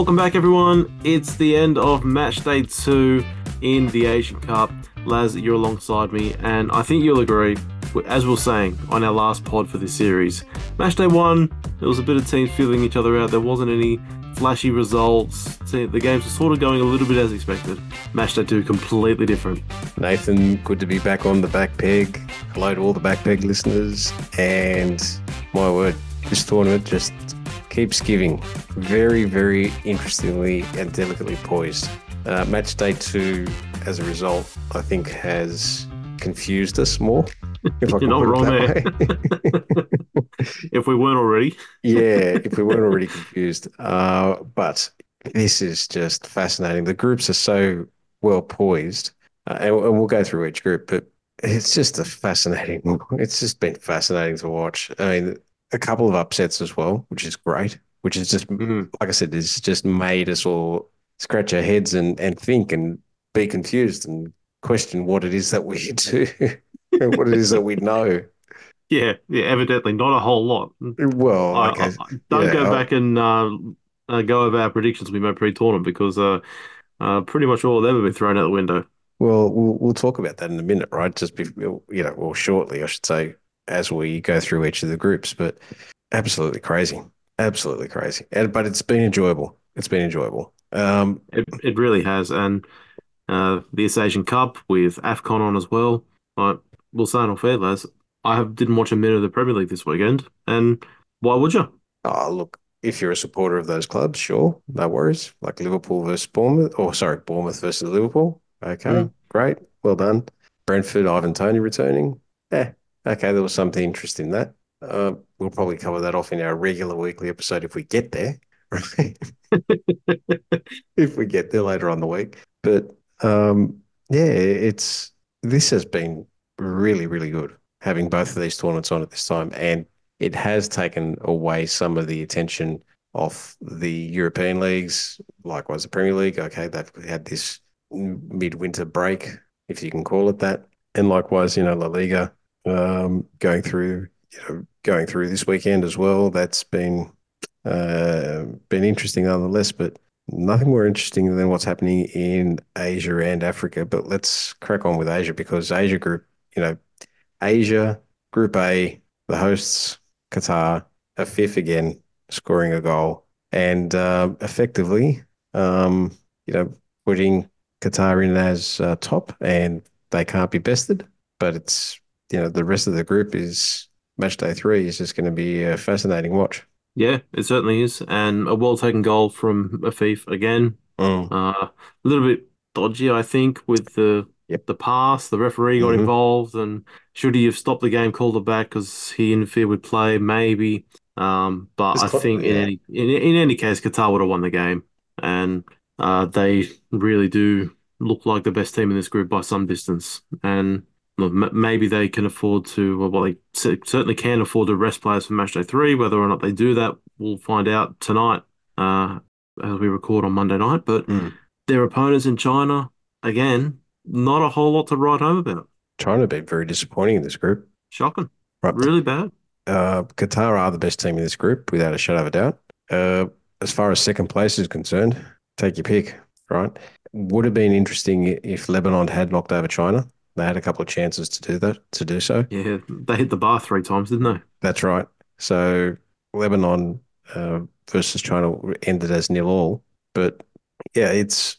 Welcome back, everyone. It's the end of match day two in the Asian Cup. Laz, you're alongside me, and I think you'll agree, as we are saying on our last pod for this series, match day one, there was a bit of teams feeling each other out. There wasn't any flashy results. The games were sort of going a little bit as expected. Match day two, completely different. Nathan, good to be back on the back peg. Hello to all the back peg listeners. And my word, this tournament just keeps giving. Very, very interestingly and delicately poised. Uh, match day two, as a result, I think has confused us more. If You're not wrong there. if we weren't already. yeah, if we weren't already confused. Uh, but this is just fascinating. The groups are so well poised, uh, and, and we'll go through each group, but it's just a fascinating. It's just been fascinating to watch. I mean, a couple of upsets as well, which is great. Which is just, mm-hmm. like I said, it's just made us all scratch our heads and, and think and be confused and question what it is that we do, what it is that we know. Yeah, yeah, evidently not a whole lot. Well, I, okay. I, I, don't yeah, go back and uh, uh, go over our predictions we made pre-tournament because uh, uh, pretty much all of them have been thrown out the window. Well, we'll we'll talk about that in a minute, right? Just be, you know, well, shortly, I should say, as we go through each of the groups. But absolutely crazy, absolutely crazy. And but it's been enjoyable. It's been enjoyable. Um, it it really has, and uh, the Asian Cup with Afcon on as well. I will say no fair, Les. I have, didn't watch a minute of the Premier League this weekend, and why would you? Oh, look, if you're a supporter of those clubs, sure, no worries. Like Liverpool versus Bournemouth, or sorry, Bournemouth versus Liverpool. Okay, mm. great, well done. Brentford, Ivan Toney returning. Yeah, okay, there was something interesting in that. Uh, we'll probably cover that off in our regular weekly episode if we get there, right? if we get there later on the week. But um, yeah, it's this has been really, really good having both of these tournaments on at this time, and it has taken away some of the attention off the European leagues, likewise the Premier League. Okay, they've had this midwinter break, if you can call it that, and likewise, you know, La Liga um, going through, you know, going through this weekend as well. That's been uh, been interesting nonetheless, but nothing more interesting than what's happening in Asia and Africa. But let's crack on with Asia because Asia group, you know, Asia Group A, the hosts Qatar, Afif again, scoring a goal, and uh, effectively, um, you know, putting Qatar in as uh, top, and they can't be bested. But it's you know the rest of the group is match day three is just going to be a fascinating watch. Yeah, it certainly is, and a well taken goal from Afif again. Mm. Uh, a little bit dodgy, I think, with the yep. the pass. The referee got mm-hmm. involved, and should he have stopped the game, called it back because he interfered with play? Maybe. Um, but it's I think yeah. in any in, in any case, Qatar would have won the game, and uh, they really do look like the best team in this group by some distance. And maybe they can afford to, well, they certainly can afford to rest players for match day three. Whether or not they do that, we'll find out tonight uh, as we record on Monday night. But mm. their opponents in China, again, not a whole lot to write home about. China been very disappointing in this group. Shocking. Right. Really bad. Uh, Qatar are the best team in this group, without a shadow of a doubt. Uh, as far as second place is concerned, take your pick, right? Would have been interesting if Lebanon had knocked over China. They had a couple of chances to do that, to do so. Yeah, they hit the bar three times, didn't they? That's right. So Lebanon uh, versus China ended as nil all. But yeah, it's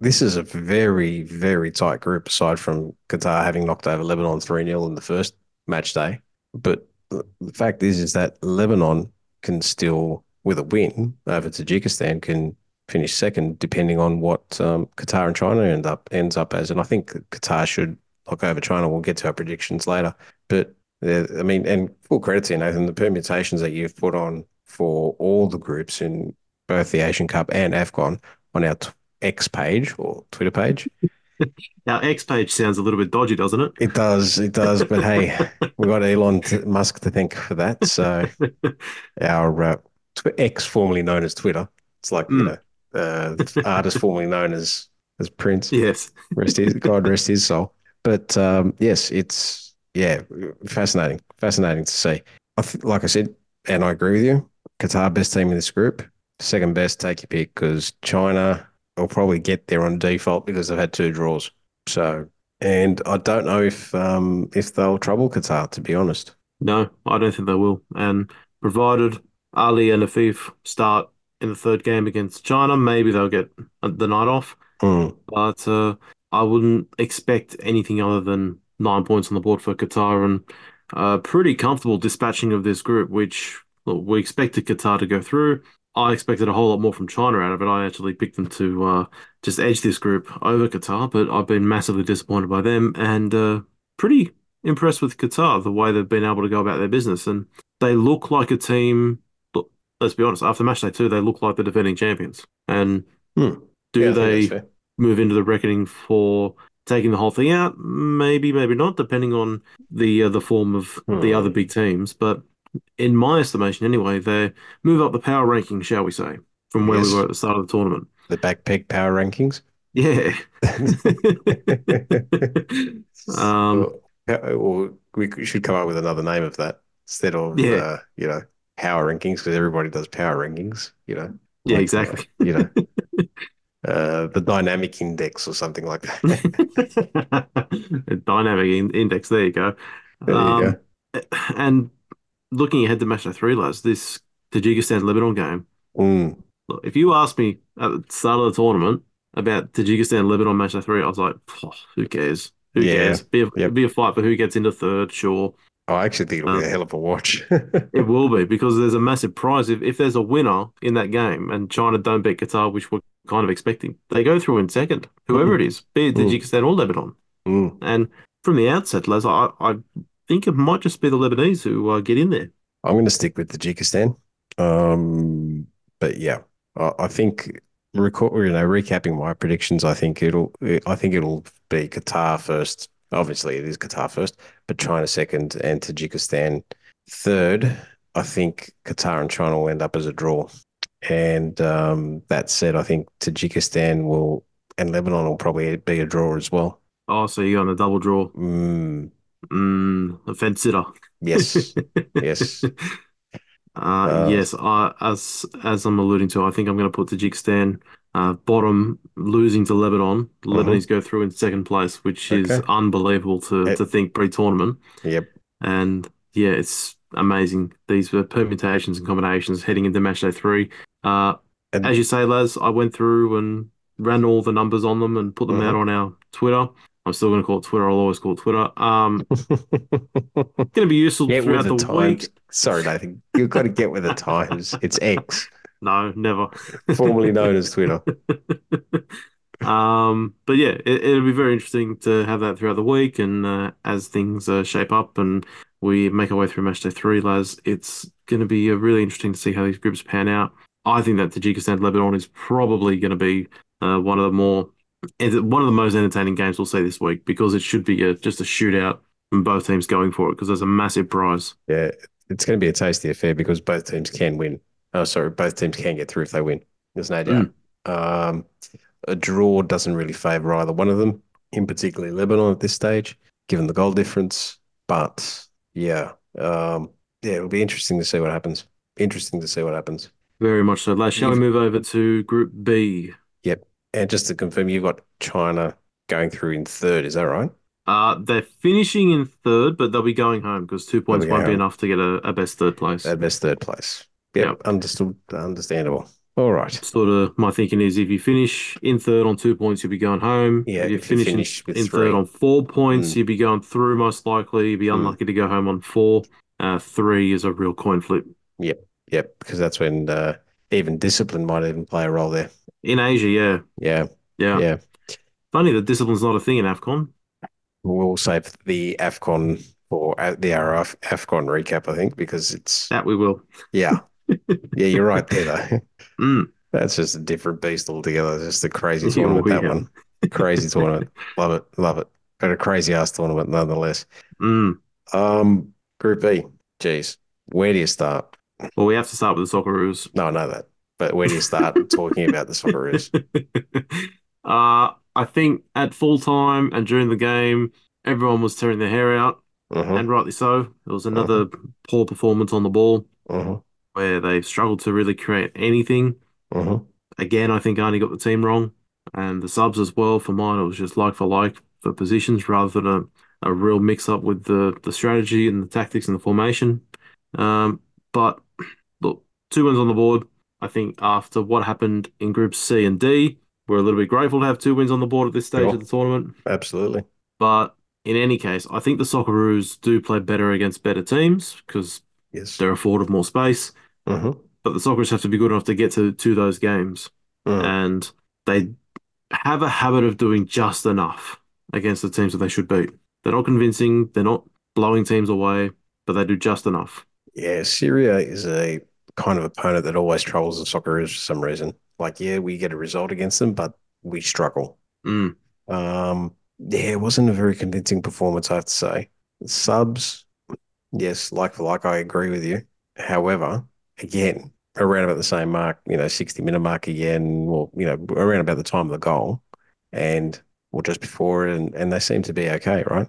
this is a very, very tight group aside from Qatar having knocked over Lebanon 3 0 in the first match day. But the fact is, is that Lebanon can still, with a win over Tajikistan, can finish second, depending on what um, Qatar and China end up ends up as. And I think Qatar should knock over China. We'll get to our predictions later. But I mean, and full credit to you, Nathan, the permutations that you've put on for all the groups in both the Asian Cup and AFCON on our X page or Twitter page. Our X page sounds a little bit dodgy, doesn't it? It does, it does. But hey, we've got Elon Musk to thank for that. So our uh, X, formerly known as Twitter, it's like mm. you know, uh, the artist formerly known as as Prince. Yes, rest his God rest his soul. But um, yes, it's yeah, fascinating, fascinating to see. I th- like I said, and I agree with you. Qatar best team in this group. second best, take your pick because China will probably get there on default because they've had two draws. So, and I don't know if um, if they'll trouble Qatar, to be honest. No, I don't think they will. And provided Ali and Afif start in the third game against China, maybe they'll get the night off. Mm. But uh, I wouldn't expect anything other than nine points on the board for Qatar and a pretty comfortable dispatching of this group, which look, we expected Qatar to go through. I expected a whole lot more from China out of it. I actually picked them to uh, just edge this group over Qatar, but I've been massively disappointed by them and uh, pretty impressed with Qatar, the way they've been able to go about their business. And they look like a team, look, let's be honest, after match day two, they look like the defending champions. And hmm. do yeah, they move into the reckoning for taking the whole thing out? Maybe, maybe not, depending on the uh, the form of hmm. the other big teams. But in my estimation anyway, they move up the power ranking, shall we say, from where yes. we were at the start of the tournament. The Back Peg power rankings? Yeah. um, or we should come up with another name of that instead of, yeah. uh, you know, power rankings because everybody does power rankings, you know. Yeah, like, exactly. Uh, you know, uh, the dynamic index or something like that. dynamic in- index. There you go. There um, go. And looking ahead to match day three, lads, this Tajikistan Lebanon game. Mm. Look, if you asked me at the start of the tournament about Tajikistan Lebanon match day three, I was like, oh, who cares? Who yeah. cares? Be a, yep. be a fight for who gets into third, sure. I actually think it'll um, be a hell of a watch. it will be because there's a massive prize. If, if there's a winner in that game and China don't beat Qatar, which we're kind of expecting, they go through in second, whoever mm. it is, be it Tajikistan mm. or Lebanon. Mm. And from the outset, Les, I, I think it might just be the Lebanese who uh, get in there. I'm going to stick with Tajikistan. Um, but yeah, I, I think record, you know, recapping my predictions, I think it'll, I think it'll be Qatar first. Obviously, it is Qatar first, but China second and Tajikistan third. I think Qatar and China will end up as a draw. And um, that said, I think Tajikistan will and Lebanon will probably be a draw as well. Oh, so you're on a double draw. Mm, Mm, a fence sitter. Yes. yes. Uh, uh, yes, I, as as I'm alluding to, I think I'm going to put Tajikistan uh, bottom, losing to Lebanon. The uh-huh. Lebanese go through in second place, which okay. is unbelievable to, it, to think pre-tournament. Yep. And yeah, it's amazing. These were permutations and combinations heading into match day three. Uh, and, as you say, Laz, I went through and ran all the numbers on them and put them uh-huh. out on our Twitter. I'm still going to call it Twitter. I'll always call it Twitter. Um, going to be useful get throughout the, the week. Sorry, Nathan. You've got to get with the times. It's X. No, never. Formerly known as Twitter. um, but yeah, it, will be very interesting to have that throughout the week, and uh, as things uh, shape up and we make our way through match day three, Laz, it's going to be uh, really interesting to see how these groups pan out. I think that Tajikistan Lebanon is probably going to be uh, one of the more one of the most entertaining games we'll see this week because it should be a, just a shootout from both teams going for it because there's a massive prize. Yeah, it's going to be a tasty affair because both teams can win. Oh, sorry, both teams can get through if they win. There's no doubt. Mm. Um, a draw doesn't really favour either one of them, in particularly Lebanon at this stage, given the goal difference. But yeah, um, yeah, it'll be interesting to see what happens. Interesting to see what happens. Very much so. Shall we move over to Group B? Yep. And just to confirm, you've got China going through in third. Is that right? Uh, they're finishing in third, but they'll be going home because two points won't be enough to get a, a best third place. At best third place. Yep, yep. understood. Understandable. All right. Sort of my thinking is if you finish in third on two points, you'll be going home. Yeah. If you if finish, you finish in, in third on four points, mm. you'll be going through most likely. You'll be mm. unlucky mm. to go home on four. Uh, three is a real coin flip. Yep. Yep. Because that's when uh, even discipline might even play a role there. In Asia, yeah. Yeah. Yeah. Yeah. Funny that discipline's not a thing in AFCON. We'll save the AFCON for the RF AFCON recap, I think, because it's. That we will. Yeah. yeah, you're right there, though. Mm. That's just a different beast altogether. Just a crazy tournament, that one. Crazy tournament. Love it. Love it. But a crazy ass tournament nonetheless. Mm. Um, Group B. Geez. Where do you start? Well, we have to start with the Socceroos. No, I know that. But where do you start talking about the Socceroos? Uh, I think at full time and during the game, everyone was tearing their hair out, uh-huh. and rightly so. It was another uh-huh. poor performance on the ball uh-huh. where they struggled to really create anything. Mm-hmm. Again, I think Arnie got the team wrong, and the subs as well. For mine, it was just like for like for positions rather than a, a real mix up with the the strategy and the tactics and the formation. Um, but two wins on the board. I think after what happened in Groups C and D, we're a little bit grateful to have two wins on the board at this stage Sure. of the tournament. Absolutely. But in any case, I think the Socceroos do play better against better teams because Yes. they're afforded more space. Mm-hmm. But the Socceroos have to be good enough to get to, to those games. Mm. And they have a habit of doing just enough against the teams that they should beat. They're not convincing, they're not blowing teams away, but they do just enough. Yeah, Syria is a kind of opponent that always troubles the Socceroos for some reason. Like, yeah, we get a result against them, but we struggle. Mm. Um, yeah, it wasn't a very convincing performance, I have to say. Subs, yes, like for like, I agree with you. However, again, around about the same mark, you know, 60 minute mark again, or, you know, around about the time of the goal and, or just before it, and, and they seem to be okay, right?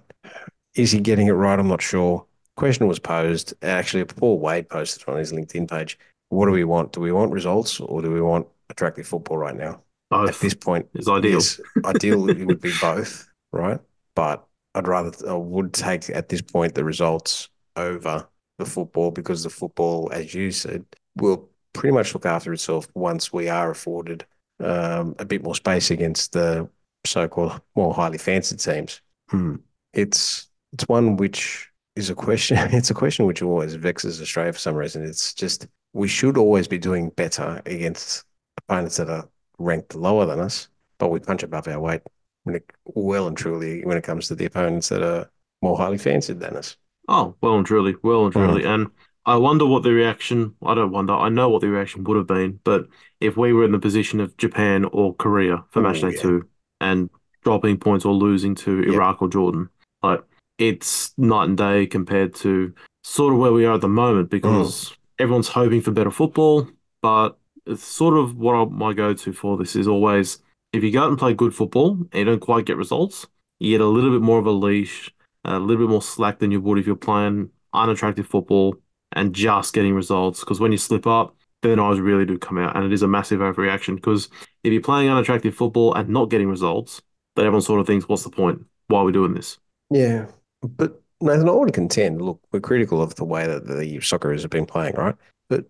Is he getting it right? I'm not sure. Question was posed. Actually, Paul Wade posted on his LinkedIn page. What do we want? Do we want results or do we want attractive football right now? Both At this point, is ideal. Yes, ideally it would be both, right? But I'd rather I would take at this point the results over the football because the football, as you said, will pretty much look after itself once we are afforded um, a bit more space against the so-called more highly fancied teams. Hmm. It's it's one which is a question. It's a question which always vexes Australia for some reason. It's just we should always be doing better against opponents that are ranked lower than us, but we punch above our weight when it, well and truly when it comes to the opponents that are more highly fancied than us. Oh, well and truly, well and truly. Mm. And I wonder what the reaction, I don't wonder, I know what the reaction would have been, but if we were in the position of Japan or Korea for Ooh, match day yeah. two and dropping points or losing to Yep. Iraq or Jordan, like it's night and day compared to sort of where we are at the moment because Mm. everyone's hoping for better football, but it's sort of what I, my go-to for this is always if you go out and play good football and you don't quite get results, you get a little bit more of a leash, a little bit more slack than you would if you're playing unattractive football and just getting results. Because when you slip up, then eyes really do come out, and it is a massive overreaction. Because if you're playing unattractive football and not getting results, then everyone sort of thinks, "What's the point? Why are we doing this?" Yeah, but Nathan, I to contend. Look, we're critical of the way that the Socceroos have been playing, right? But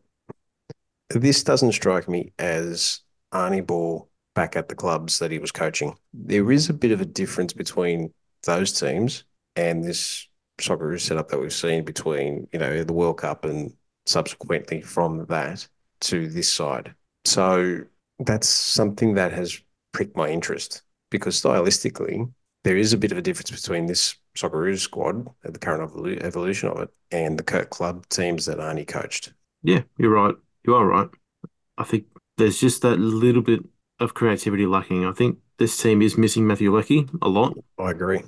this doesn't strike me as Arnie Ball back at the clubs that he was coaching. There is a bit of a difference between those teams and this Socceroos setup that we've seen between, you know, the World Cup and subsequently from that to this side. So that's something that has pricked my interest because stylistically, there is a bit of a difference between this Socceroos squad, the current evolu- evolution of it, and the co- club teams that Arnie coached. Yeah, you're right. You are right. I think there's just that little bit of creativity lacking. I think this team is missing Matthew Leckie a lot. I agree.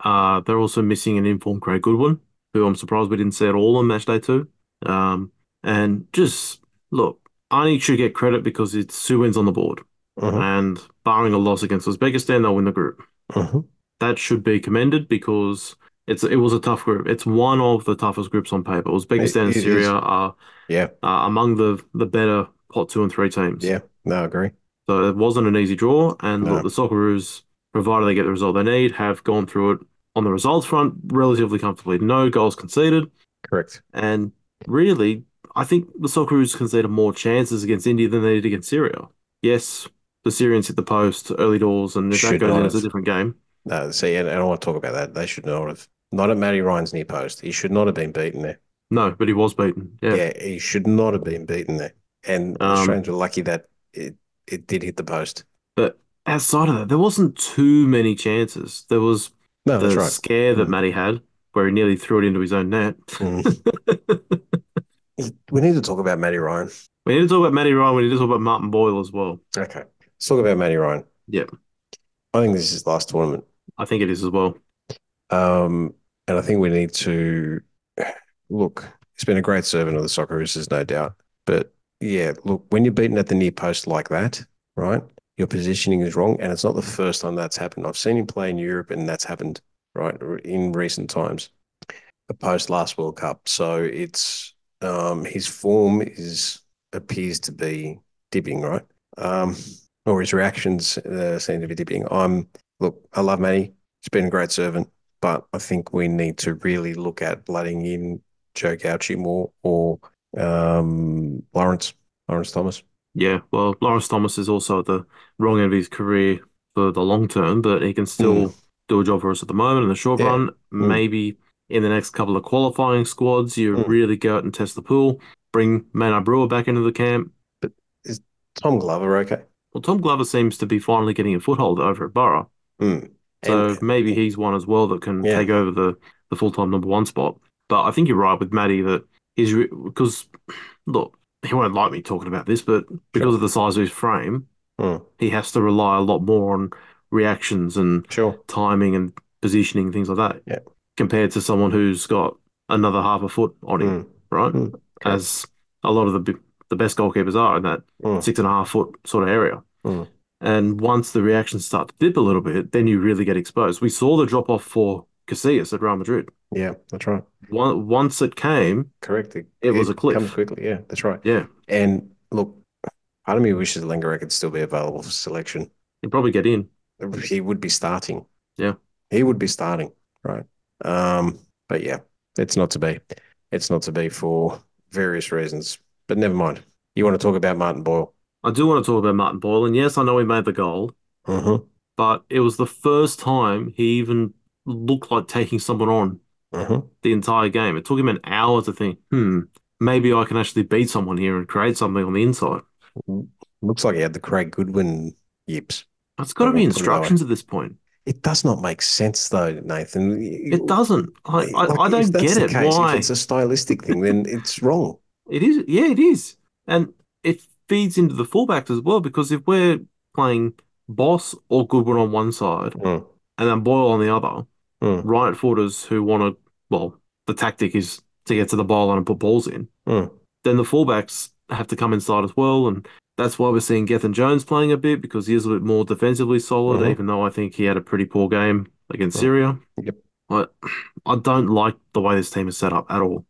Uh, they're also missing an informed Craig Goodwin, who I'm surprised we didn't see at all on match day two. Um, and just look, Arnie should get credit because it's two wins on the board. Mhm. And barring a loss against Uzbekistan, they'll win the group. Mhm. That should be commended because it's it was a tough group. It's one of the toughest groups on paper. Uzbekistan and It- Syria is. are, Yeah, are among the the better pot two and three teams. yeah, no, I agree. So it wasn't an easy draw. And No. look, the Socceroos, provided they get the result they need, have gone through it on the results front relatively comfortably. No goals conceded. Correct. And really, I think the Socceroos conceded more chances against India than they did against Syria. Yes, the Syrians hit the post early doors, and if that goes in, it's a different game. No, see, and I don't want to talk about that. They should not have. Not at Matty Ryan's near post. He should not have been beaten there. No, but he was beaten. Yeah. Yeah, he should not have been beaten there. And Um, Australians were lucky that it, it did hit the post. But outside of that, there wasn't too many chances. There was No, the right. scare that Mm. Matty had, where he nearly threw it into his own net. Mm. We need to talk about Matty Ryan. we need to talk about Matty Ryan. We need to talk about Martin Boyle as well. Okay. Let's talk about Matty Ryan. Yep. I think this is his last tournament. I think it is as well. Um, and I think we need to look. He's been a great servant of the Socceroos, there's no doubt. But yeah, look, when you're beaten at the near post like that, right? Your positioning is wrong, and it's not the first time that's happened. I've seen him play in Europe, and that's happened right in recent times. The post last World Cup, so it's um, his form is appears to be dipping, right? Um, or his reactions uh, seem to be dipping. I'm look, I love Manny. He's been a great servant, but I think we need to really look at blooding in Joe Gauci more or um, Lawrence Lawrence Thomas. Yeah, well, Lawrence Thomas is also at the wrong end of his career for the long term, but he can still mm. do a job for us at the moment in the short yeah. run. Mm. Maybe in the next couple of qualifying squads, you mm. really go out and test the pool, bring Maynard Brewer back into the camp. But is Tom Glover okay? Well, Tom Glover seems to be finally getting a foothold over at Boro. Mm. So and, maybe he's one as well that can yeah. take over the, the full time number one spot. But I think you're right with Matty that he's because look, he won't like me talking about this, but because sure. of the size of his frame, mm. he has to rely a lot more on reactions and sure. timing and positioning things like that. Yeah. Compared to someone who's got another half a foot on him, mm. right? Mm. As a lot of the the best goalkeepers are in that hmm. six and a half foot sort of area. And once the reactions start to dip a little bit, then you really get exposed. We saw the drop off for Casillas at Real Madrid. Yeah, that's right. One, once it came, correct, it, it was a cliff. Comes quickly. Yeah, that's right. Yeah, and look, part of me wishes Langerak could still be available for selection. He'd probably get in. He would be starting. Yeah, he would be starting. Right. Um, but yeah, it's not to be. It's not to be for various reasons. But never mind. You want to talk about Martin Boyle? I do want to talk about Martin Boyle, and yes, I know he made the goal, mm-hmm. but it was the first time he even looked like taking someone on mm-hmm. the entire game. It took him an hour to think, hmm, maybe I can actually beat someone here and create something on the inside. Looks like he had the Craig Goodwin yips. That's got to be instructions at this point. It does not make sense, though, Nathan. It doesn't. I, I, like, I don't get it. Case, Why? If it's a stylistic thing, then it's wrong. It is. Yeah, it is. And it feeds into the fullbacks as well because if we're playing Bos or Goodwin on one side mm. and then Boyle on the other, mm. right footers who want to, well, the tactic is to get to the ball and put balls in, mm. then the fullbacks have to come inside as well. And that's why we're seeing Gethin Jones playing a bit because he is a bit more defensively solid, mm-hmm. even though I think he had a pretty poor game against Syria. Yep. But I don't like the way this team is set up at all.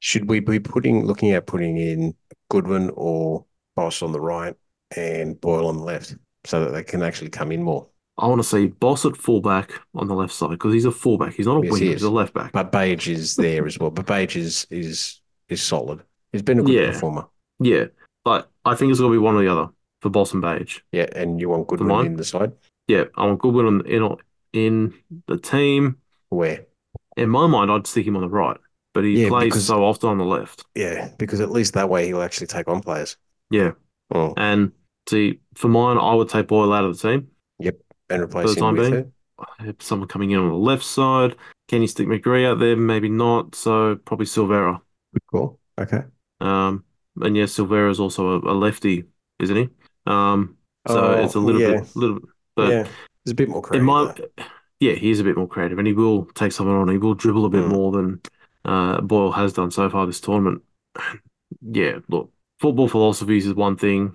Should we be putting looking at putting in Goodwin or Bos on the right and Boyle on the left so that they can actually come in more? I want to see Bos at fullback on the left side because he's a fullback. He's not a yes, winger. He he's a left back. But Page is there as well. But Page is is is solid. He's been a good yeah. performer. Yeah, but I think it's going to be one or the other for Bos and Page. Yeah, and you want Goodwin in the side? Yeah, I want Goodwin in, in in the team. Where? In my mind, I'd stick him on the right but he yeah, plays because, so often on the left. Yeah, because at least that way he'll actually take on players. Yeah. Oh. And see, for mine, I would take Boyle out of the team. Yep. And replace him with being. Someone coming in on the left side. Can you stick McGree out there? Maybe not. So probably Silvera. Cool. Okay. Um, and yes, Silvera is also a, a, lefty, isn't he? Um, so oh, it's a little yeah. bit, little, but yeah, he's a bit more creative. My, yeah, he is a bit more creative, and he will take someone on. He will dribble a bit mm. more than uh, Boyle has done so far this tournament. yeah, look, football philosophies is one thing.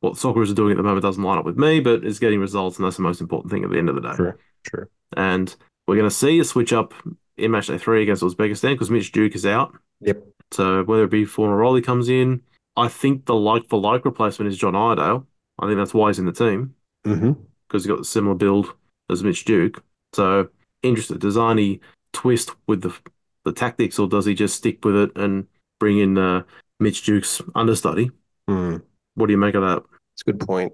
What soccer is doing at the moment doesn't line up with me, but it's getting results, and that's the most important thing at the end of the day. Sure, sure. And we're going to see a switch up in match day three against Uzbekistan because Mitch Duke is out. Yep. So whether it be Fornaroli comes in, I think the like for like replacement is John Iredale. I think that's why he's in the team because mm-hmm. he's got the similar build as Mitch Duke. So interested. Does Arnie twist with the the tactics, or does he just stick with it and bring in uh, Mitch Duke's understudy? Mm. What do you make of that? It's a good point.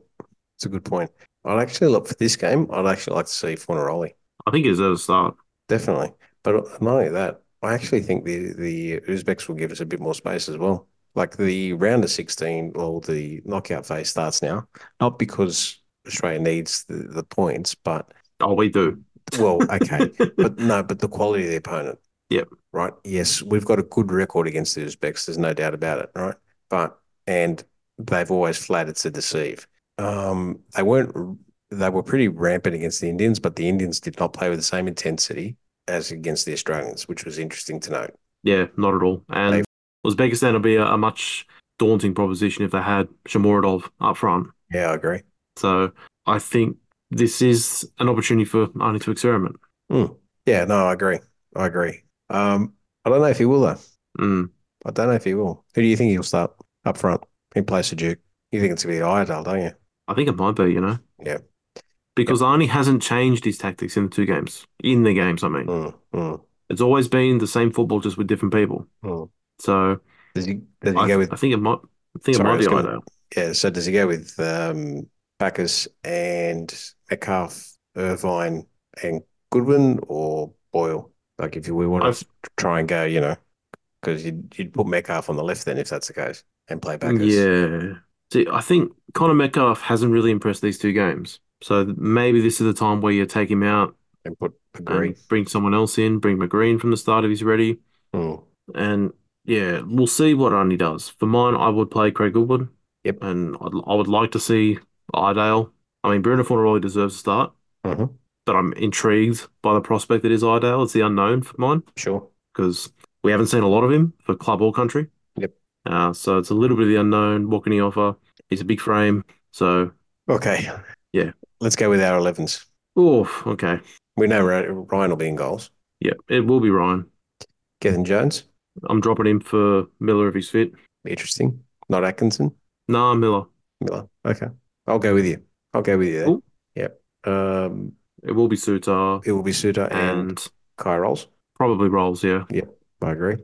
It's a good point. I'd actually look for this game. I'd actually like to see Fornaroli. I think he's at a start. Definitely. But not only that, I actually think the the Uzbeks will give us a bit more space as well. Like the round of 16 or the knockout phase starts now, not because Australia needs the, the points, but. Oh, we do. Well, okay. but no, but the quality of the opponent. Yep. Right. Yes, we've got a good record against the Uzbeks. There's no doubt about it. Right. But and they've always flattered to deceive. Um, they weren't. They were pretty rampant against the Indians, but the Indians did not play with the same intensity as against the Australians, which was interesting to note. Yeah, not at all. And They've, Uzbekistan would be a, a, much daunting proposition if they had Shomurodov up front. Yeah, I agree. So I think this is an opportunity for Arnie to experiment. Mm. Yeah, no, I agree. I agree. Um, I don't know if he will though. Mm. I don't know if he will. Who do you think he'll start up front in place of Duke? You think it's going to be Iredale, don't you? I think it might be, you know? Yeah. Because yep. Arnie hasn't changed his tactics in the two games. In the games, I mean. Mm, mm. It's always been the same football, just with different people. Mm. So does he, does he I, go with? I think it might. I think sorry, it might be gonna, Iredale. Yeah. So does he go with um, Baccus and Metcalfe, Irvine, and Goodwin, or Boyle? Like, if we want to try and go, you know, because you'd, you'd put Metcalfe on the left then if that's the case and play Baccus. Yeah. See, I think Connor Metcalfe hasn't really impressed these two games. So maybe this is the time where you take him out and put McGree. And bring someone else in, bring McGree from the start if he's ready. Mm. And yeah, we'll see what Arnie does. For mine, I would play Craig Goodwin. Yep. And I'd, I would like to see Iredale. I mean, Bruno Fornaroli deserves a start. Mm-hmm. But I'm intrigued by the prospect that is Iredale. It's the unknown for mine. Sure. Because we haven't seen a lot of him for club or country. Yep. Uh, so it's a little bit of the unknown. What can he offer? He's a big frame. So. Okay. Yeah. Let's go with our 11s. Oh, okay. We know Ryan will be in goals. Yeah, it will be Ryan. Gethin Jones. I'm dropping him for Miller if he's fit. Interesting. Not Atkinson. Nah, Miller. Miller. Okay. I'll go with you. I'll go with you there. Cool. Yep. Um, it will be Souttar. It will be Souttar and, and Kye Rowles. Probably Rowles, yeah. Yep. I agree.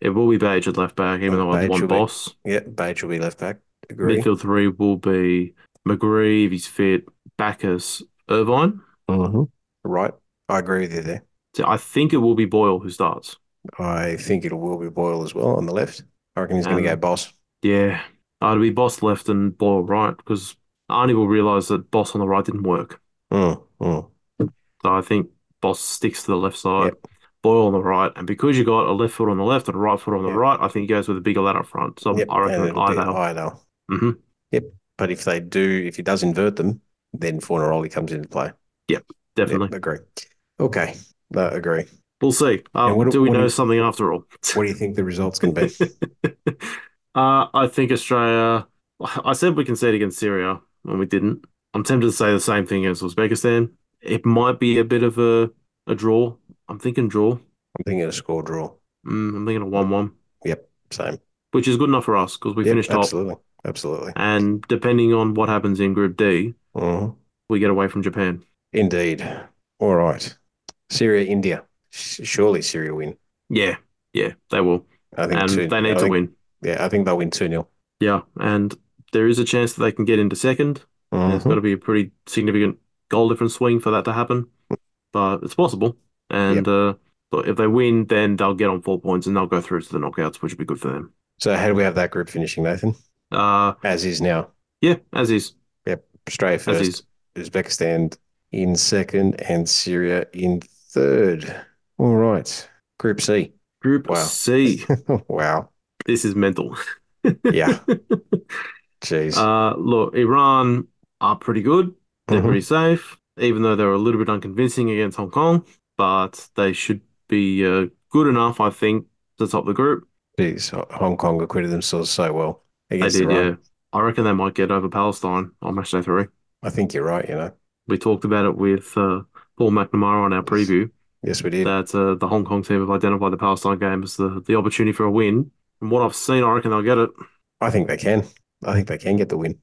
It will be Bage at left back, even though I want Bos. Be, yeah, Bage will be left back. Agree. Midfield three will be McGree if he's fit, Baccus, Irvine. Mm-hmm. Right. I agree with you there. So I think it will be Boyle who starts. I think it will be Boyle as well on the left. I reckon he's going to go Bos. Yeah. It'll be Bos left and Boyle right because Arnie will realise that Bos on the right didn't work. Mm, mm. So I think Bos sticks to the left side, yep. Boyle on the right. And because you got a left foot on the left and a right foot on the yep. right, I think he goes with a bigger lad up front. So yep. I reckon Iredale. Iredale. Mm-hmm. Yep. But if they do, if he does invert them, then Fornaroli comes into play. Yep. Definitely. Yep, agree. Okay. No, agree. We'll see. Um, what, do we know do you, something after all? What do you think the results can be? uh, I think Australia. I said we can see it against Syria, and we didn't. I'm tempted to say the same thing as Uzbekistan. It might be a bit of a, a draw. I'm thinking draw. I'm thinking a score draw. Mm, I'm thinking a one-one. Yep, same. Which is good enough for us because we yep, finished top. Absolutely, absolutely. And depending on what happens in Group D, mm-hmm. we get away from Japan. Indeed. All right. Syria, India. Surely Syria win. Yeah, yeah, they will. I think and two, they need I to think, win. Yeah, I think they'll win 2 0. Yeah, and there is a chance that they can get into 2nd mm-hmm. There's got to be a pretty significant goal difference swing for that to happen, but it's possible. And yep. uh, if they win, then they'll get on four points and they'll go through to the knockouts, which would be good for them. So, how do we have that group finishing, Nathan? Uh, as is now. Yeah, as is. Yep, Australia first. Uzbekistan in second and Syria in third. All right. Group C. Group wow. C. wow. This is mental. yeah. Jeez. Uh, look, Iran are pretty good. They're mm-hmm. pretty safe, even though they were a little bit unconvincing against Hong Kong. But they should be uh, good enough, I think, to top the group. Jeez, Hong Kong acquitted themselves so well. They did, Iran. yeah. I reckon they might get over Palestine on match day three. I think you're right, you know. We talked about it with uh, Paul McNamara on our preview. Yes, we did. That uh, the Hong Kong team have identified the Palestine game as the, the opportunity for a win. From what I've seen, I reckon they'll get it. I think they can. I think they can get the win.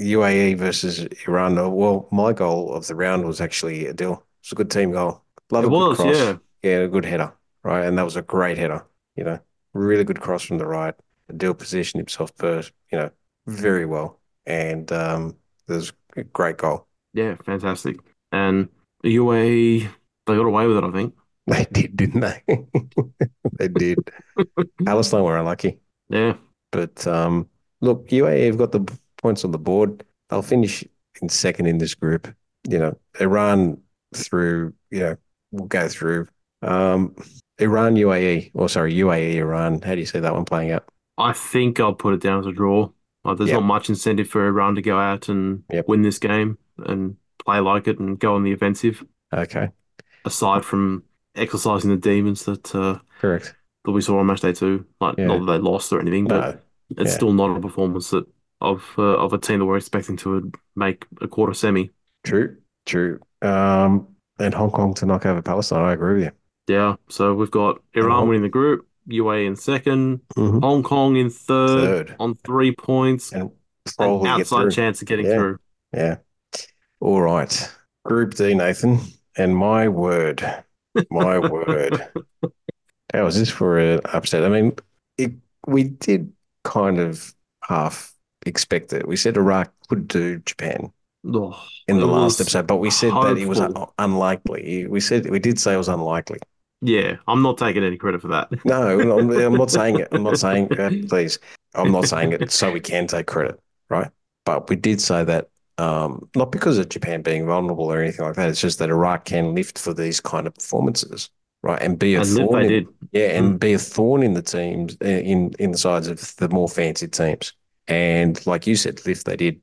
UAE versus Iran. Well, my goal of the round was actually Adil. It's a good team goal. Love it was, cross. yeah. Yeah, a good header, right? And that was a great header, you know, really good cross from the right. Adil positioned himself first, you know, very well. And um, it was a great goal. Yeah, fantastic. And the UAE, they got away with it, I think. They did, didn't they? they did. Palestine were unlucky. Yeah. But um, look, UAE have got the points on the board. They'll finish in second in this group. You know, Iran through, you know, we'll go through. Um, Iran, UAE, or sorry, UAE, Iran. How do you see that one playing out? I think I'll put it down as a draw. Like, there's yep. not much incentive for Iran to go out and yep. win this game and play like it and go on the offensive. Okay. Aside from exercising the demons that uh, correct that we saw on match day two, like yeah. not that they lost or anything, but no. it's yeah. still not a performance that of uh, of a team that we're expecting to make a quarter semi. True, true. Um, and Hong Kong to knock over Palestine. I agree with you. Yeah. So we've got Iran winning the group, UAE in 2nd mm-hmm. Hong Kong in third, third, on three points, and probably An outside chance of getting Yeah. through. Yeah. All right. Group D, Nathan. And my word, my word. How is this for an upset? I mean, it, we did kind of half expect it. We said Iraq could do Japan Oh, in the last episode, but we said that it was un- unlikely. We said we did say it was unlikely. Yeah, I'm not taking any credit for that. No, I'm, I'm not saying it. I'm not saying uh, please. I'm not saying it so we can take credit, right? But we did say that um, not because of Japan being vulnerable or anything like that. It's just that Iraq can lift for these kind of performances, right? And be a And thorn, in, yeah, and Mm. be a thorn in the teams uh, in in the sides of the more fancy teams. And like you said, lift they did.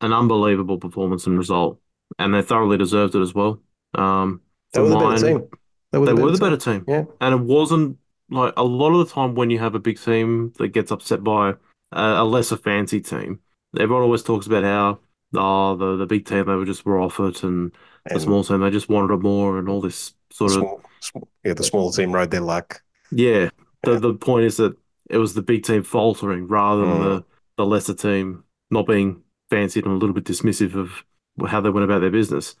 An unbelievable performance and result. And they thoroughly deserved it as well. Um, They were the better mine, team. They were They the were better the team. better team. Yeah. And it wasn't like a lot of the time when you have a big team that gets upset by a, a lesser fancy team, everyone always talks about how oh the, the big team they were just were off it and the small team they just wanted it more and all this sort of small, small, yeah, the small team rode their luck. yeah. The Yeah. the point is that it was the big team faltering rather than Mm. the, the lesser team not being fancied and a little bit dismissive of how they went about their business.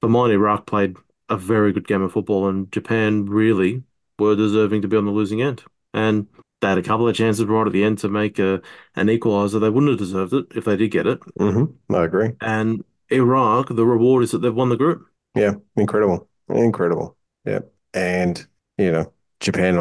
For mine, Iraq played a very good game of football, and Japan really were deserving to be on the losing end. And they had a couple of chances right at the end to make a, an equaliser. They wouldn't have deserved it if they did get it. hmm I agree. And Iraq, the reward is that they've won the group. Yeah, incredible, incredible. Yeah, and you know, Japan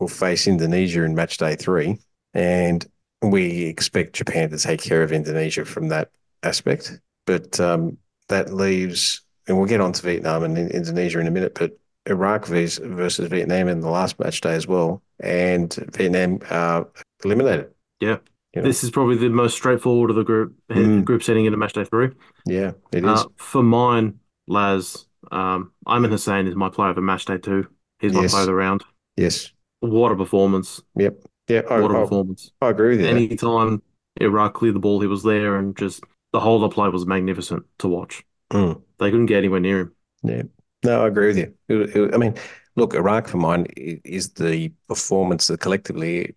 will, face Indonesia in match day three, and we expect Japan to take care of Indonesia from that aspect. But um, that leaves, and we'll get on to Vietnam and Indonesia in a minute. But Iraq versus, versus Vietnam in the last match day as well, and Vietnam uh, eliminated. Yeah. You know? This is probably the most straightforward of the group Mm. group setting into match day three. Yeah, it is. Uh, for mine, Laz, um, Ayman Hussein is my player of match day two. He's my Yes. player of the round. yes. What a performance! Yep. Yeah, I, What a I, performance! I agree with you. Anytime Iraq cleared the ball, he was there, and just the whole of play was magnificent to watch. Mm. They couldn't get anywhere near him. Yeah, no, I agree with you. It- it- I mean, look, Iraq for mine is the performance that collectively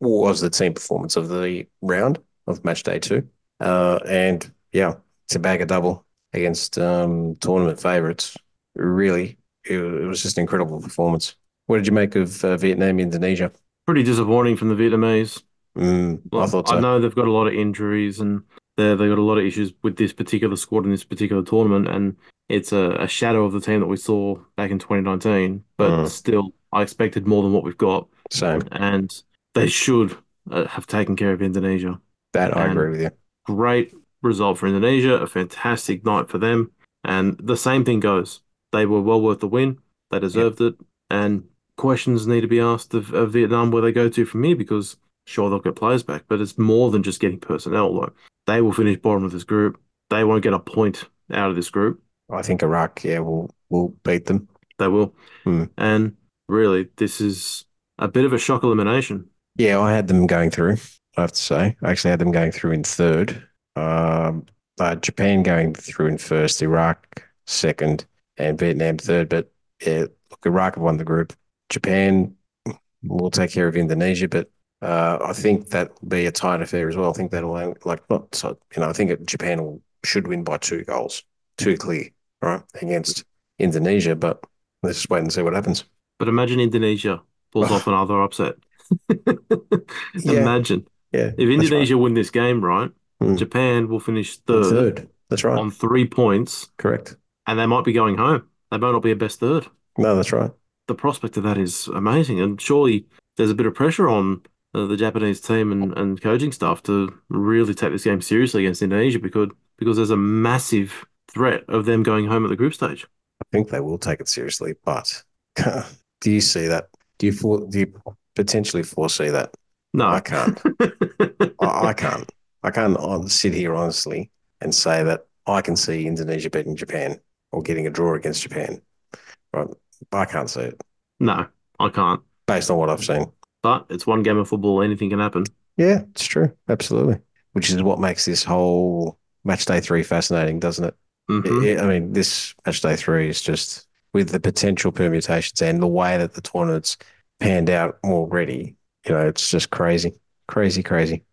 was the team performance of the round of match day two. Uh, and yeah, to bag a double against um, tournament favourites, really, it, it was just an incredible performance. What did you make of uh, Vietnam, Indonesia? Pretty disappointing from the Vietnamese. Mm, I Like, so. know they've got a lot of injuries and they they got a lot of issues with this particular squad in this particular tournament, and it's a, a shadow of the team that we saw back in 2019. But Mm. still, I expected more than what we've got, Same. and they should uh, have taken care of Indonesia. That I And- agree with you. Great result for Indonesia, a fantastic night for them, and the same thing goes. They were well worth the win. They deserved it, and questions need to be asked of, of Vietnam where they go to from here because sure they'll get players back, but it's more than just getting personnel. Like they will finish bottom of this group. They won't get a point out of this group. I think Iraq, yeah, will will beat them. They will. Hmm. And really, this is a bit of a shock elimination. Yeah, I had them going through. I have to say, I actually had them going through in third. Um, uh, Japan going through in first, Iraq second, and Vietnam third. But yeah, look, Iraq have won the group. Japan will take care of Indonesia, but uh, I think that will be a tight affair as well. I think that'll like not so, you know. I think Japan will, should win by two goals, two clear, right against Indonesia. But let's just wait and see what happens. But imagine Indonesia pulls off another upset. Yeah. Imagine Yeah, if that's right. Indonesia win this game, right? Hmm. Japan will finish In third, third. That's right. on three points, Correct. and they might be going home. They might not be a best third. No, that's right. The prospect of that is amazing, and surely there's a bit of pressure on uh, the Japanese team and, and coaching staff to really take this game seriously against Indonesia because because there's a massive threat of them going home at the group stage. I think they will take it seriously, but do you see that? Do you for, do you potentially foresee that? No, I can't. I, I can't. I can't sit here honestly and say that I can see Indonesia beating Japan or getting a draw against Japan. Right? I can't see it no, I can't. based on what I've seen. But it's one game of football; anything can happen. Yeah, it's true. Absolutely. Which is what makes this whole match day three fascinating, doesn't it? Mhm. Yeah, I mean, this match day three is just with the potential permutations and the way that the tournament's panned out already. You know, it's just crazy, crazy, crazy.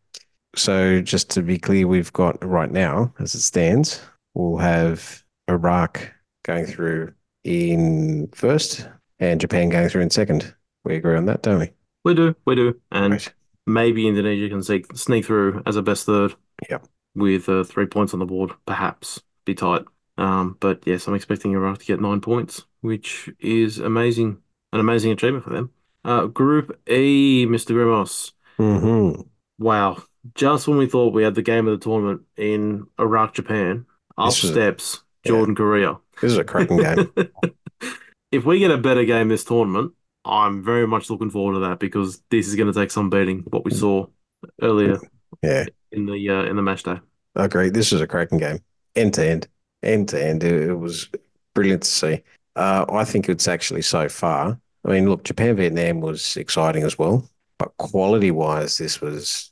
so just to be clear, we've got right now, as it stands, we'll have Iraq going through in first and Japan going through in second. We agree on that, don't we? We do, we do, and right. maybe Indonesia can sneak, sneak through as a best third. Yep. With uh, three points on the board, perhaps be tight. Um, but yes, I'm expecting Iraq to get nine points, which is amazing, an amazing achievement for them. Uh, group E, Mr. Grimos. Mm-hmm. Wow. Just when we thought we had the game of the tournament in Iraq, Japan, up steps Jordan yeah. Korea. This is a cracking game. if we get a better game this tournament, I'm very much looking forward to that because this is going to take some beating. What we saw earlier, yeah, in the uh, in the match day. I agree. This is a cracking game, end to end, end to end. It, was brilliant to see. Uh, I think it's actually so far. I mean, look, Japan Vietnam was exciting as well, but quality wise, this was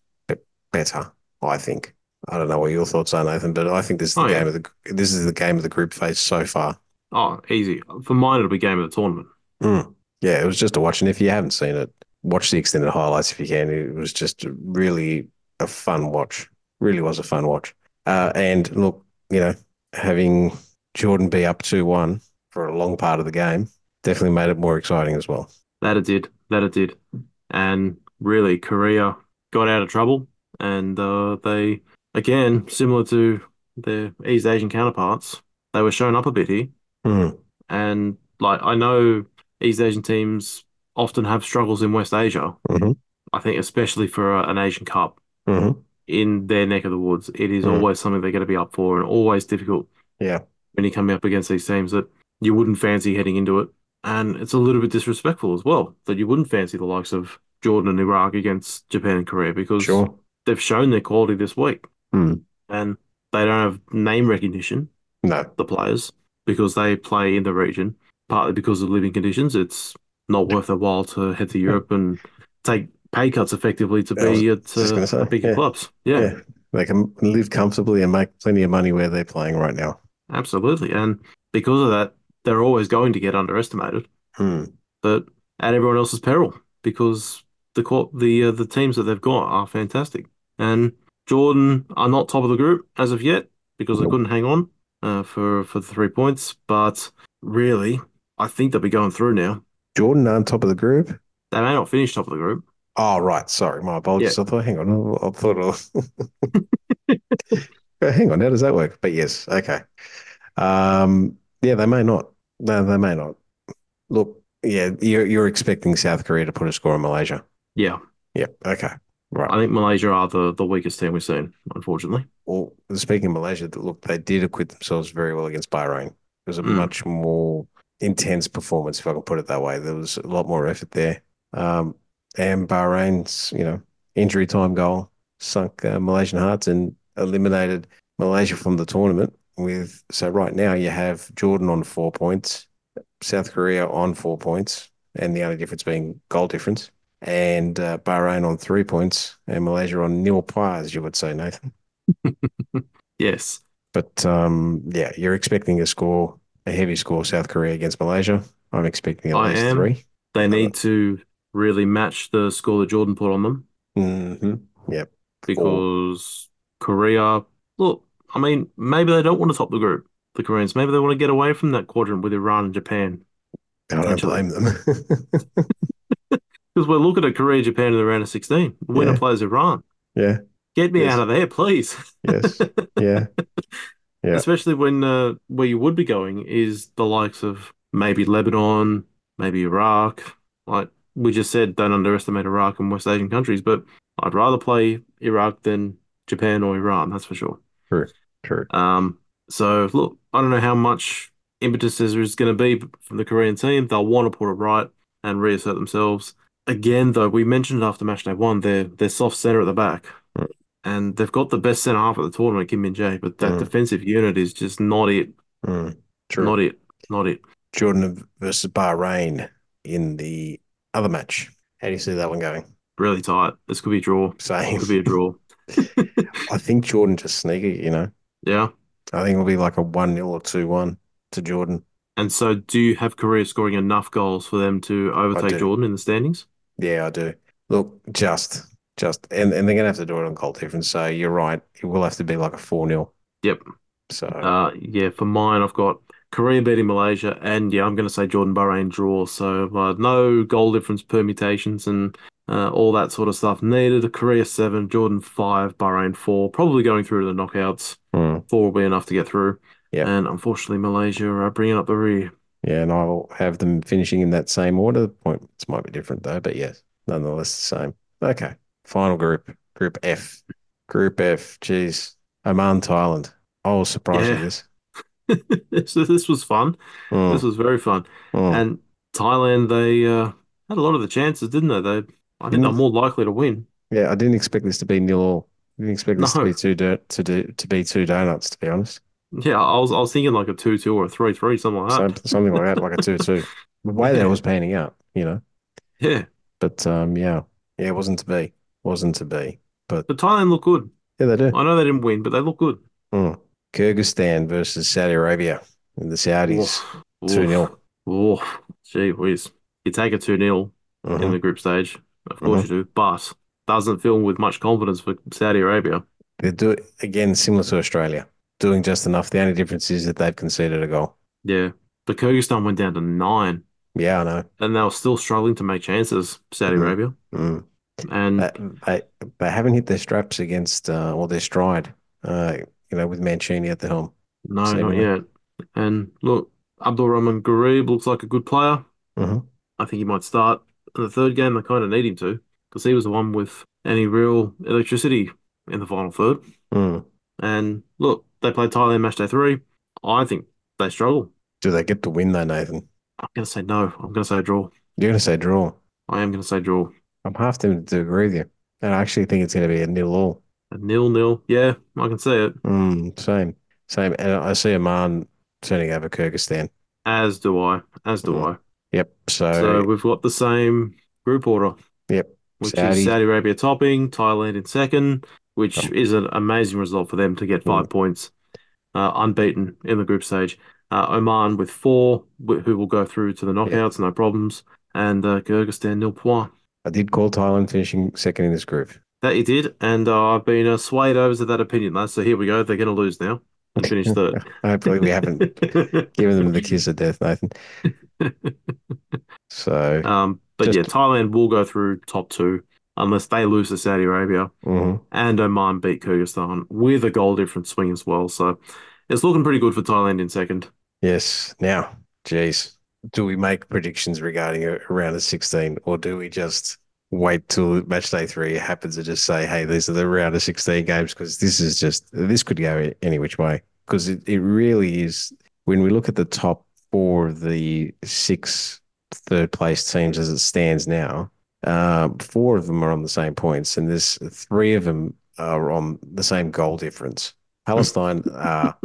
better. I think. I don't know what your thoughts are, Nathan, but I think this is the oh, game yeah. of the this is the game of the group phase so far. Oh, easy. For mine, it'll be game of the tournament. Mm. Yeah, it was just a watch. And if you haven't seen it, watch the extended highlights if you can. It was just really a fun watch. Really was a fun watch. Uh, and look, you know, having Jordan be up 2 1 for a long part of the game definitely made it more exciting as well. That it did. That it did. And really, Korea got out of trouble and uh, they, again, similar to their East Asian counterparts, they were shown up a bit here. Mm. And like I know East Asian teams often have struggles in West Asia. Mm-hmm. I think especially for an Asian Cup mm-hmm. in their neck of the woods, it is mm-hmm. always something they're going to be up for and always difficult. Yeah. When you're coming up against these teams that you wouldn't fancy heading into it. And it's a little bit disrespectful as well that you wouldn't fancy the likes of Jordan and Iraq against Japan and Korea because sure. they've shown their quality this week. Mm. And they don't have name recognition. No. The players because they play in the region, partly because of living conditions. It's not worth their while to head to Europe and take pay cuts effectively to be at, uh, say, bigger yeah. clubs. Yeah. yeah. They can live comfortably and make plenty of money where they're playing right now. Absolutely. And because of that, they're always going to get underestimated, hmm. but at everyone else's peril because the the uh, the teams that they've got are fantastic. And Jordan are not top of the group as of yet because they couldn't hang on uh, for for the three points. But really, I think they'll be going through now. Jordan on top of the group. They may not finish top of the group. Oh right, sorry, my apologies. Yeah. I thought, hang on, I thought. Was... hang on, how does that work? But yes, okay. Um, yeah, they may not. No, they may not. Look, yeah, you're you're expecting South Korea to put a score on Malaysia. Yeah. Yeah. Okay. Right. I think Malaysia are the, the weakest team we've seen, unfortunately. Well, speaking of Malaysia, look, they did acquit themselves very well against Bahrain. It was a mm. much more intense performance, if I can put it that way. There was a lot more effort there. Um, and Bahrain's, you know, injury time goal sunk uh, Malaysian hearts and eliminated Malaysia from the tournament. With so right now you have Jordan on four points, South Korea on four points, and the only difference being goal difference and uh, Bahrain on three points, and Malaysia on nil pies, you would say, Nathan. yes. But um, yeah, you're expecting a score, a heavy score, South Korea against Malaysia. I'm expecting at I least am. three. They need to really match the score that Jordan put on them. Mm-hmm. Yep. Because Korea, look, I mean, maybe they don't want to top the group, the Koreans. Maybe they want to get away from that quadrant with Iran and Japan. I don't blame them. Because we're looking at Korea, Japan in the round of 16. The winner yeah. plays Iran. Yeah. Get me yes. out of there, please. yes. Yeah. Yeah. Especially when uh, where you would be going is the likes of maybe Lebanon, maybe Iraq. Like we just said, don't underestimate Iraq and West Asian countries, but I'd rather play Iraq than Japan or Iran, that's for sure. True. True. Um, so look, I don't know how much impetus there is going to be from the Korean team. They'll want to put it right and reassert themselves again, though, we mentioned after match day one, they're they're soft center at the back, mm. and they've got the best center half at the tournament, Kim Min Jae, but that mm. defensive unit is just not it. Mm. Not it. Not it. Jordan versus Bahrain in the other match. How do you see that one going? Really tight. This could be a draw. Same. Could be a draw. I think Jordan just sneaky, you know. Yeah. I think it'll be like a 1 0 or 2 1 to Jordan. And so, do you have Korea scoring enough goals for them to overtake Jordan in the standings? Yeah, I do. Look, just just and, and they're gonna have to do it on goal difference. So you're right. It will have to be like a 4-0. Yep. So Uh, yeah, for mine, I've got Korea beating Malaysia, and yeah, I'm going to say Jordan Bahrain draw. So uh, no goal difference permutations and uh, all that sort of stuff needed. Korea seven, Jordan five, Bahrain four. Probably going through to the knockouts. hmm. Four will be enough to get through. Yep. And unfortunately, Malaysia are bringing up the rear. Yeah, and I'll have them finishing in that same order. The points might be different though, but yes, nonetheless the same. Okay. Final group, Group F. Group F, geez. Oman, Thailand. I was surprised Yeah. with this. so this was fun. Mm, This was very fun. mm. And Thailand, they uh, had a lot of the chances, didn't they? They, I think they're Didn't- more likely to win. Yeah, I didn't expect this to be nil all. I didn't expect this to be two do- to do to be two donuts, to be honest. Yeah, I was I was thinking like a two-two or a three-three, something like that. something like that, like a two-two. The way that Yeah. it was panning out, you know. Yeah, But um, yeah, yeah, it wasn't to be, wasn't to be. But but Thailand look good. yeah, they do. I know they didn't win, but they look good. Mm. Kyrgyzstan versus Saudi Arabia, and the Saudis two 0 Oh, Gee whiz. You take a 2-0 in Mhm. the group stage. Of course you do, but doesn't feel with much confidence for Saudi Arabia. They do it again, similar to Australia, doing just enough. The only difference is that they've conceded a goal. Yeah. But Kyrgyzstan went down to nine, Yeah, I know. and they were still struggling to make chances, Saudi Mhm. Arabia. Mm. And They, they they haven't hit their straps against uh, or their stride. Uh, you know, with Mancini at the helm. no, not seemingly. yet. And look, Abdul Rahman Garib looks like a good player. hmm I think he might start in the third game. They kind of need him to, because he was the one with any real electricity in the final third. Mm. And look, they play Thailand match day three. I think they struggle. Do they get the win though, Nathan? I'm going to say no. I'm going to say draw. You're going to say draw. I am going to say draw. I'm half tempted to agree with you. And I actually think it's going to be a nil all. A nil nil. Yeah, I can see it. Mm, same, same. And I see Oman turning over Kyrgyzstan. As do I. As do Mm. I. Yep. So, So we've got the same group order, yep. which Saudi. is Saudi Arabia topping, Thailand in second, which Um, is an amazing result for them to get five points, uh, unbeaten in the group stage. Uh, Oman with four, who will go through to the knockouts, no problems, and uh, Kyrgyzstan nil point. I did call Thailand finishing second in this group. That you did, and uh, I've been uh, swayed over to that opinion, lads. So here we go. They're going to lose now and finish third. Hopefully, we haven't given them the kiss of death, Nathan. So, Um, but Just- yeah, Thailand will go through top two unless they lose to Saudi Arabia mhm. and Oman beat Kyrgyzstan with a goal difference swing as well. So it's looking pretty good for Thailand in second. yes. Now, geez, do we make predictions regarding a a round of 16 or do we just wait till match day three happens and just say, hey, these are the round of 16 games? Because this is just, this could go any which way. Because it, it really is, when we look at the top four of the six third place teams as it stands now, uh, four of them are on the same points, and there's three of them are on the same goal difference. Palestine are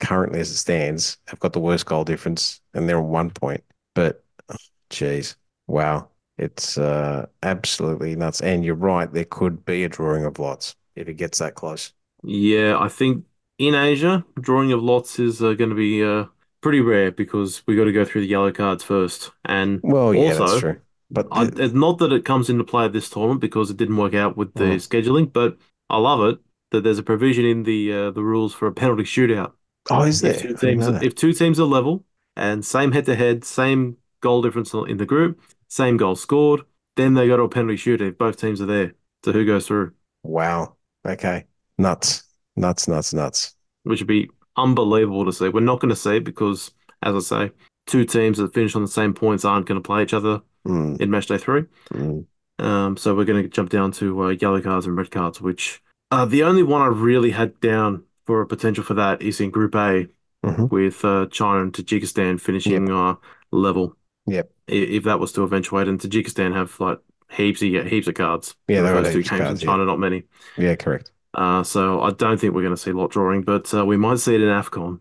currently, as it stands, have got the worst goal difference, and they're on one point. But, oh, geez, wow, it's uh, absolutely nuts. And you're right, there could be a drawing of lots if it gets that close. Yeah, I think in Asia, drawing of lots is uh, going to be uh, pretty rare because we got to go through the yellow cards first. And Well, yeah, that's Also, true. But I, the- it's not that it comes into play at this tournament because it didn't work out with the Mhm. scheduling, but I love it that there's a provision in the uh, the rules for a penalty shootout. oh, is there? If two teams, if two teams are level and same head to head, same goal difference in the group, same goal scored, then they go to a penalty shootout if both teams are there. So who goes through? Wow. Okay. Nuts. Nuts, nuts, nuts. Which would be unbelievable to see. We're not going to see it because, as I say, two teams that finish on the same points aren't going to play each other Mm, in match day three. mm. Um, so we're going to jump down to uh, yellow cards and red cards, which uh, the only one I really had down for a potential for that is in Group A Mhm. with uh, China and Tajikistan finishing uh, level. Yep. If that was to eventuate, and Tajikistan have like heaps of heaps of cards. Yeah, for they the got first two games, cards, China not many. Yeah, correct. Uh, so I don't think we're going to see a lot drawing, but uh, we might see it in AFCON.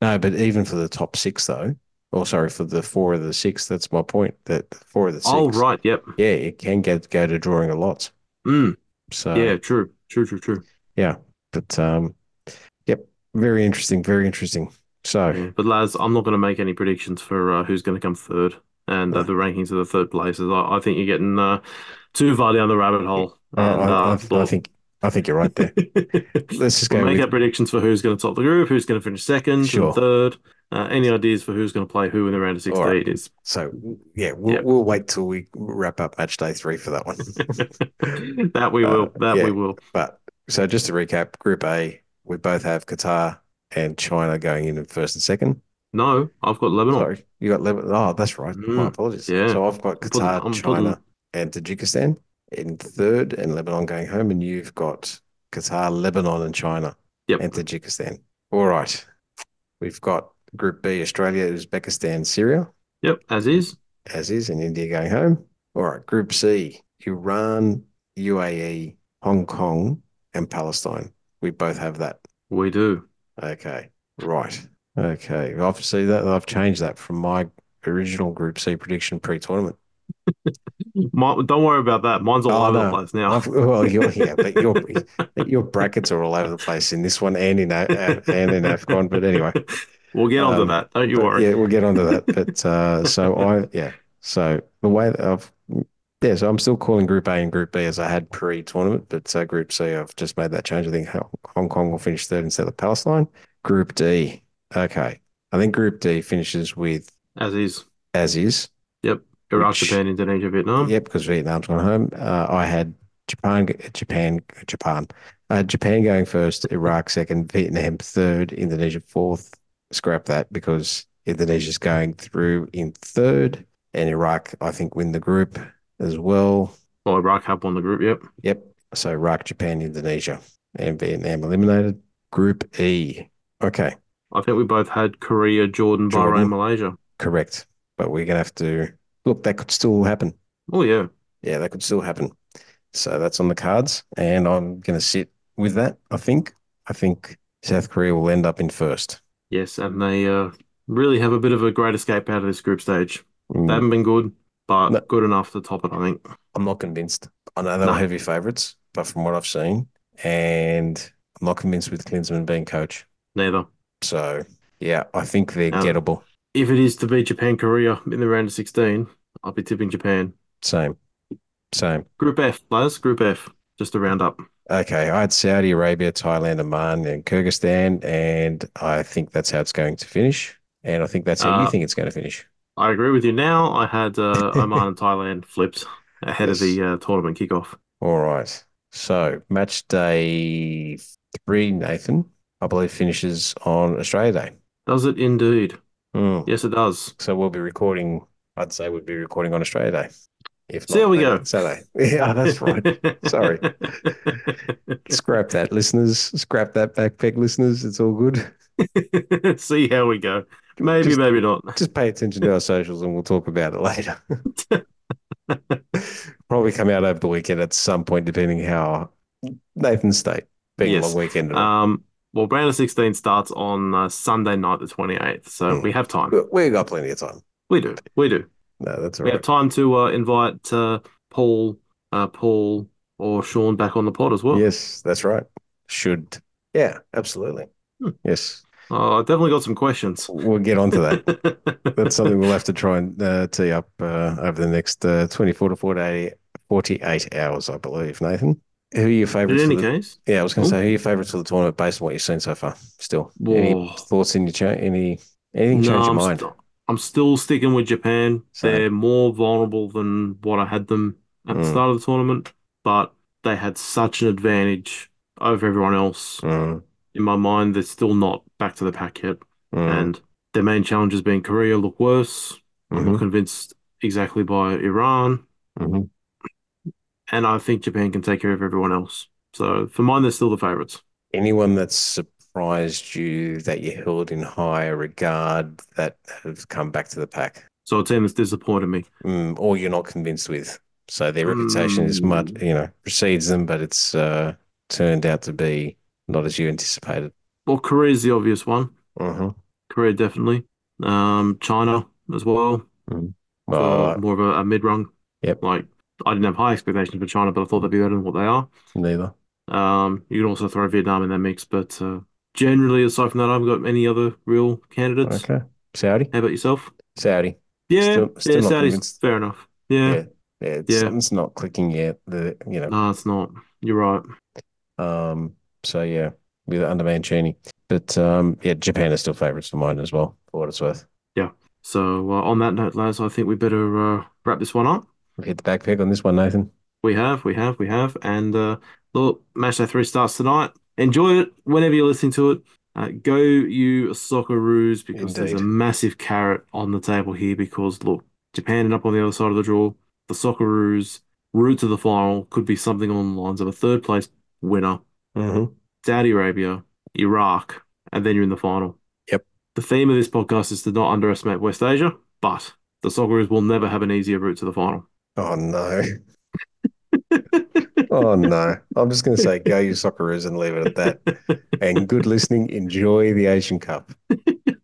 No, but even for the top six, though, or sorry, for the four of the six, that's my point. That four of the six, Oh, right. Yep. yeah, it can get go to drawing a lot. Mm, So yeah. True. True. True. True. yeah, but um, yep, very interesting, very interesting. So Yeah. But lads, I'm not going to make any predictions for uh, who's going to come third and uh, Uh. the rankings of the third places. I, I think you're getting uh, too far down the rabbit hole And, I, I, uh, I, think I think you're right there. Let's just we'll make with... our predictions for who's going to top the group, who's going to finish second sure. and third. Uh, any ideas for who's going to play who in the round of 16 right. is so yeah we'll, yep. we'll wait till we wrap up match day three for that one that we will uh, that yeah. we will but so just to recap group a we both have qatar and china going in in first and second no i've got lebanon sorry you got lebanon oh that's right mm. my apologies yeah so i've got qatar putting, china putting... and tajikistan in third and lebanon going home and you've got qatar lebanon and china yep. and tajikistan all right we've got Group B, Australia, Uzbekistan, Syria. Yep, as is. As is, and India going home. All right, Group C, Iran, UAE, Hong Kong, and Palestine. We both have that. We do. Okay, right. Okay, I've see that. I've changed that from my original Group C prediction pre-tournament. Don't worry about that. Mine's all oh, over no. the place now. I've, well, you're, yeah, but your your brackets are all over the place in this one and in uh, and in AFCON. But anyway, We'll get onto um, that. Don't you worry. Yeah, we'll get onto that. But uh, so I, yeah. So the way that I've, yeah, so I'm still calling Group A and Group B as I had pre-tournament, but uh, Group C, I've just made that change. I think Hong Kong will finish third instead of Palestine. Group D, okay. I think Group D finishes with as is. As is. Yep. Iraq, which, Japan, Indonesia, Vietnam. Yep, because Vietnam's gone home. Uh, I had Japan, Japan, Japan, uh, Japan going first, Iraq second, Vietnam third, Indonesia fourth, scrap that because Indonesia's going through in third, and Iraq, I think, win the group as well. Oh, Iraq have won the group. Yep. Yep. So Iraq, Japan, Indonesia, and Vietnam eliminated. Group E. Okay. I think we both had Korea, Jordan, Jordan. Bahrain, Malaysia. Correct. But we're going to have to look, that could still happen. Oh, yeah. Yeah, that could still happen. So that's on the cards. And I'm going to sit with that, I think. I think South Korea will end up in first. Yes, and they uh, really have a bit of a great escape out of this group stage. Mm. They haven't been good, but no. good enough to top it, I think. I'm not convinced. I know they're no. heavy favourites, but from what I've seen, and I'm not convinced with Klinsmann being coach. Neither. So, yeah, I think they're um, gettable. If it is to be Japan Korea in the round of 16, I'll be tipping Japan. Same. Same. Group F, players. Group F, just to round up. Okay, I had Saudi Arabia, Thailand, Oman, and Kyrgyzstan, and I think that's how it's going to finish. And I think that's how uh, you think it's going to finish. I agree with you. Now I had uh, Oman and Thailand flipped ahead yes. of the uh, tournament kickoff. All right. So match day three, Nathan, I believe finishes on Australia Day. Does it indeed? Mm. Yes, it does. So we'll be recording. I'd say we'd be recording on Australia Day. If so there we go. Saturday. Yeah, that's right. Sorry. Scrap that, listeners. Scrap that Back Peg, listeners. It's all good. See how we go. Maybe, just, maybe not. Just pay attention to our socials and we'll talk about it later. Probably come out over the weekend at some point, depending how Nathan's state being yes. a long weekend. Um, well, round of 16 starts on uh, Sunday night, the 28th. So mm. we have time. We got plenty of time. We do. We do. No, that's all we right. have time to uh, invite uh, Paul, uh, Paul, or Sean back on the pod as well. Yes, that's right. Should yeah, absolutely. Hmm. Yes. Oh, I definitely got some questions. We'll get onto that. that's something we'll have to try and uh, tee up uh, over the next uh, 24 to 48, 48 hours, I believe, Nathan. Who are your favourites? In any the, case, yeah, I was going to say who are your favourites for the tournament based on what you've seen so far. Still, Whoa. any thoughts in your chat? Any anything no, change your I'm mind? St- I'm still sticking with Japan. Same. They're more vulnerable than what I had them at mm. the start of the tournament, but they had such an advantage over everyone else. Mm. In my mind, they're still not back to the pack yet. Mm. And their main challenges being Korea look worse. Mm-hmm. I'm not convinced exactly by Iran. Mm-hmm. And I think Japan can take care of everyone else. So for mine, they're still the favourites. Anyone that's surprised you that you held in higher regard that have come back to the pack? So a team that's disappointed me. Mm, or you're not convinced with. So their reputation mm. is much, you know, precedes them, but it's uh, turned out to be not as you anticipated. Well, Korea is the obvious one. Mm-hmm. Korea definitely. Um, China as well. Mm. Uh, more of a, a mid rung. Yep. Like I didn't have high expectations for China, but I thought they'd be better than what they are. Neither. Um, you can also throw Vietnam in that mix, but uh, generally, aside from that, I haven't got any other real candidates. Okay. Saudi. How about yourself? Saudi. Yeah, still, still yeah, Saudi's convinced. fair enough. Yeah. yeah. Yeah, yeah. something's not clicking yet. The you know, no, it's not. You're right. Um. So yeah, with under Mancini, but um, yeah, Japan is still favourites for mine as well, for what it's worth. Yeah. So uh, on that note, lads, I think we better uh, wrap this one up. We hit the back peg on this one, Nathan. We have, we have, we have, and uh, look, Matchday Three starts tonight. Enjoy it whenever you're listening to it. Uh, go you Socceroos because Indeed. there's a massive carrot on the table here because look, Japan ended up on the other side of the draw. The Socceroos route to the final could be something along the lines of a third place winner, mm-hmm. Saudi Arabia, Iraq, and then you're in the final. Yep. The theme of this podcast is to not underestimate West Asia, but the Socceroos will never have an easier route to the final. Oh no. oh no. I'm just going to say go you Socceroos and leave it at that. and good listening. Enjoy the Asian Cup.